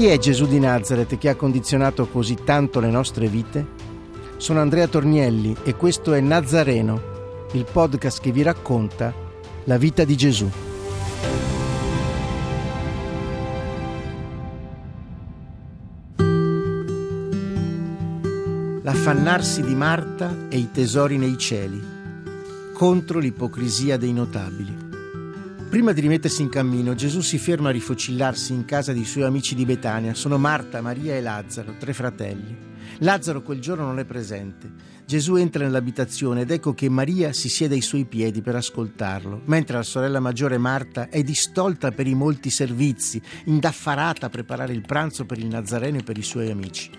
Chi è Gesù di Nazareth che ha condizionato così tanto le nostre vite? Sono Andrea Tornielli e questo è Nazareno, il podcast che vi racconta la vita di Gesù. L'affannarsi di Marta e i tesori nei cieli, contro l'ipocrisia dei notabili. Prima di rimettersi in cammino, Gesù si ferma a rifocillarsi in casa dei suoi amici di Betania. Sono Marta, Maria e Lazzaro, tre fratelli. Lazzaro quel giorno non è presente. Gesù entra nell'abitazione ed ecco che Maria si siede ai suoi piedi per ascoltarlo, mentre la sorella maggiore Marta è distolta per i molti servizi, indaffarata a preparare il pranzo per il Nazareno e per i suoi amici.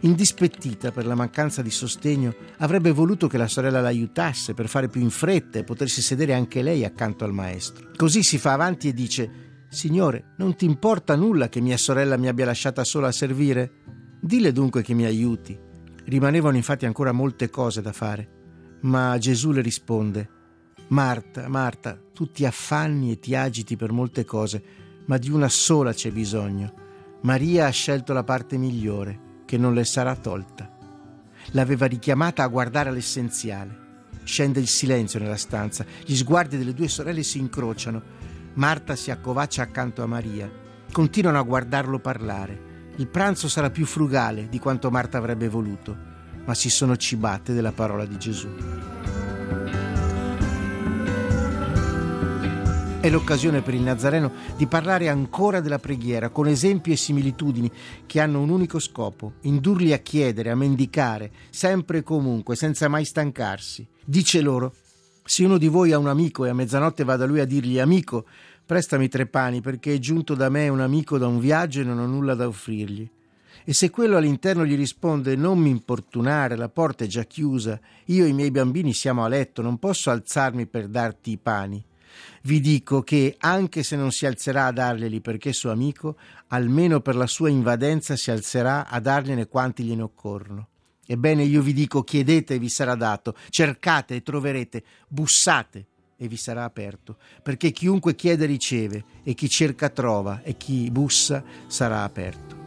Indispettita per la mancanza di sostegno, avrebbe voluto che la sorella l'aiutasse per fare più in fretta e potersi sedere anche lei accanto al maestro. Così si fa avanti e dice: Signore, non ti importa nulla che mia sorella mi abbia lasciata sola a servire? Dille dunque che mi aiuti. Rimanevano infatti ancora molte cose da fare, ma Gesù le risponde, Marta, Marta, tu ti affanni e ti agiti per molte cose, ma di una sola c'è bisogno. Maria ha scelto la parte migliore, che non le sarà tolta. L'aveva richiamata a guardare all'essenziale. Scende il silenzio nella stanza, gli sguardi delle due sorelle si incrociano. Marta si accovaccia accanto a Maria. Continuano a guardarlo parlare. Il pranzo sarà più frugale di quanto Marta avrebbe voluto, ma si sono cibate della parola di Gesù. È l'occasione per il Nazareno di parlare ancora della preghiera con esempi e similitudini che hanno un unico scopo, indurli a chiedere, a mendicare, sempre e comunque, senza mai stancarsi. Dice loro, se uno di voi ha un amico e a mezzanotte va da lui a dirgli amico, prestami tre pani perché è giunto da me un amico da un viaggio e non ho nulla da offrirgli. E se quello all'interno gli risponde non mi importunare, la porta è già chiusa, io e i miei bambini siamo a letto, non posso alzarmi per darti i pani. Vi dico che, anche se non si alzerà a darglieli perché suo amico, almeno per la sua invadenza si alzerà a dargliene quanti gliene occorrono. Ebbene, io vi dico, chiedete e vi sarà dato, cercate e troverete, bussate e vi sarà aperto, perché chiunque chiede riceve, e chi cerca trova, e chi bussa sarà aperto.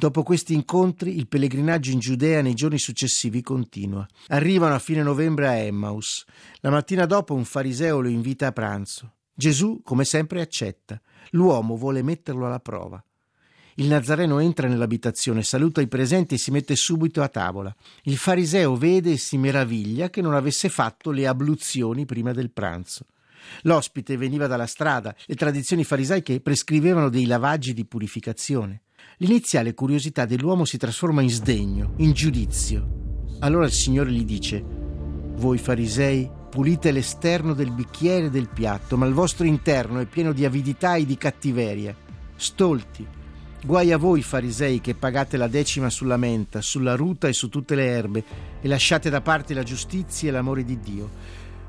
Dopo questi incontri, il pellegrinaggio in Giudea nei giorni successivi continua. Arrivano a fine novembre a Emmaus. La mattina dopo un fariseo lo invita a pranzo. Gesù, come sempre, accetta. L'uomo vuole metterlo alla prova. Il Nazareno entra nell'abitazione, saluta i presenti e si mette subito a tavola. Il fariseo vede e si meraviglia che non avesse fatto le abluzioni prima del pranzo. L'ospite veniva dalla strada, le tradizioni farisaiche prescrivevano dei lavaggi di purificazione. L'iniziale curiosità dell'uomo si trasforma in sdegno, in giudizio. Allora il Signore gli dice: Voi farisei pulite l'esterno del bicchiere e del piatto, ma il vostro interno è pieno di avidità e di cattiveria. Stolti, Guai a voi farisei che pagate la decima sulla menta, sulla ruta e su tutte le erbe e lasciate da parte la giustizia e l'amore di Dio.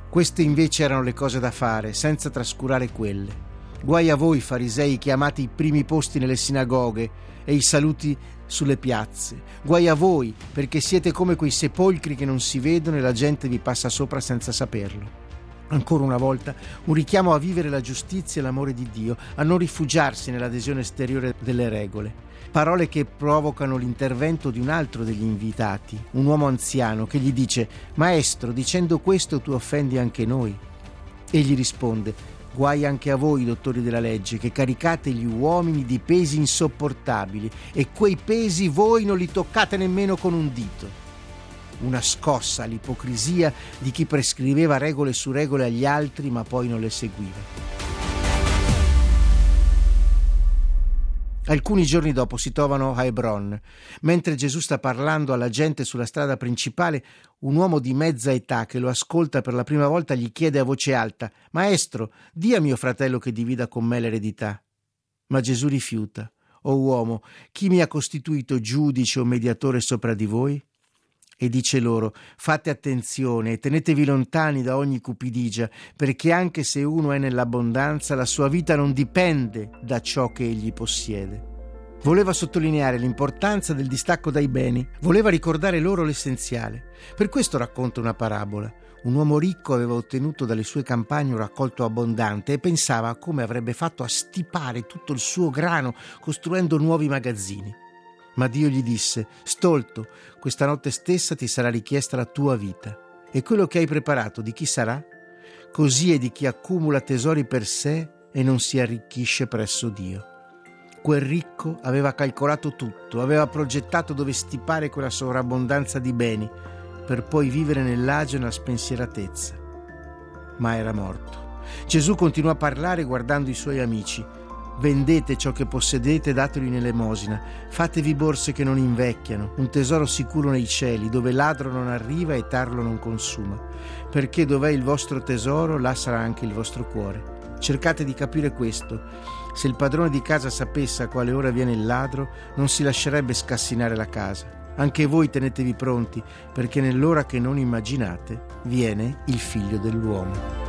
Queste invece erano le cose da fare, senza trascurare quelle. Guai a voi farisei che i primi posti nelle sinagoghe e i saluti sulle piazze. Guai a voi perché siete come quei sepolcri che non si vedono e la gente vi passa sopra senza saperlo. Ancora una volta un richiamo a vivere la giustizia e l'amore di Dio, a non rifugiarsi nell'adesione esteriore delle regole. Parole che provocano l'intervento di un altro degli invitati, un uomo anziano, che gli dice Maestro, dicendo questo tu offendi anche noi. Egli risponde Guai anche a voi, dottori della legge, che caricate gli uomini di pesi insopportabili e quei pesi voi non li toccate nemmeno con un dito una scossa all'ipocrisia di chi prescriveva regole su regole agli altri ma poi non le seguiva. Alcuni giorni dopo si trovano a Hebron. Mentre Gesù sta parlando alla gente sulla strada principale, un uomo di mezza età che lo ascolta per la prima volta gli chiede a voce alta: Maestro, di a mio fratello che divida con me l'eredità. Ma Gesù rifiuta. O uomo, chi mi ha costituito giudice o mediatore sopra di voi? E dice loro fate attenzione e tenetevi lontani da ogni cupidigia, perché anche se uno è nell'abbondanza, la sua vita non dipende da ciò che egli possiede. Voleva sottolineare l'importanza del distacco dai beni, voleva ricordare loro l'essenziale. Per questo racconta una parabola. Un uomo ricco aveva ottenuto dalle sue campagne un raccolto abbondante e pensava a come avrebbe fatto a stipare tutto il suo grano costruendo nuovi magazzini. Ma Dio gli disse, Stolto, questa notte stessa ti sarà richiesta la tua vita. E quello che hai preparato di chi sarà? Così è di chi accumula tesori per sé e non si arricchisce presso Dio. Quel ricco aveva calcolato tutto, aveva progettato dove stipare quella sovrabbondanza di beni, per poi vivere nell'agio e nella spensieratezza. Ma era morto. Gesù continuò a parlare guardando i suoi amici. Vendete ciò che possedete e datelo in elemosina. Fatevi borse che non invecchiano, un tesoro sicuro nei cieli, dove ladro non arriva e tarlo non consuma. Perché dov'è il vostro tesoro, là sarà anche il vostro cuore. Cercate di capire questo. Se il padrone di casa sapesse a quale ora viene il ladro, non si lascerebbe scassinare la casa. Anche voi tenetevi pronti, perché nell'ora che non immaginate viene il figlio dell'uomo.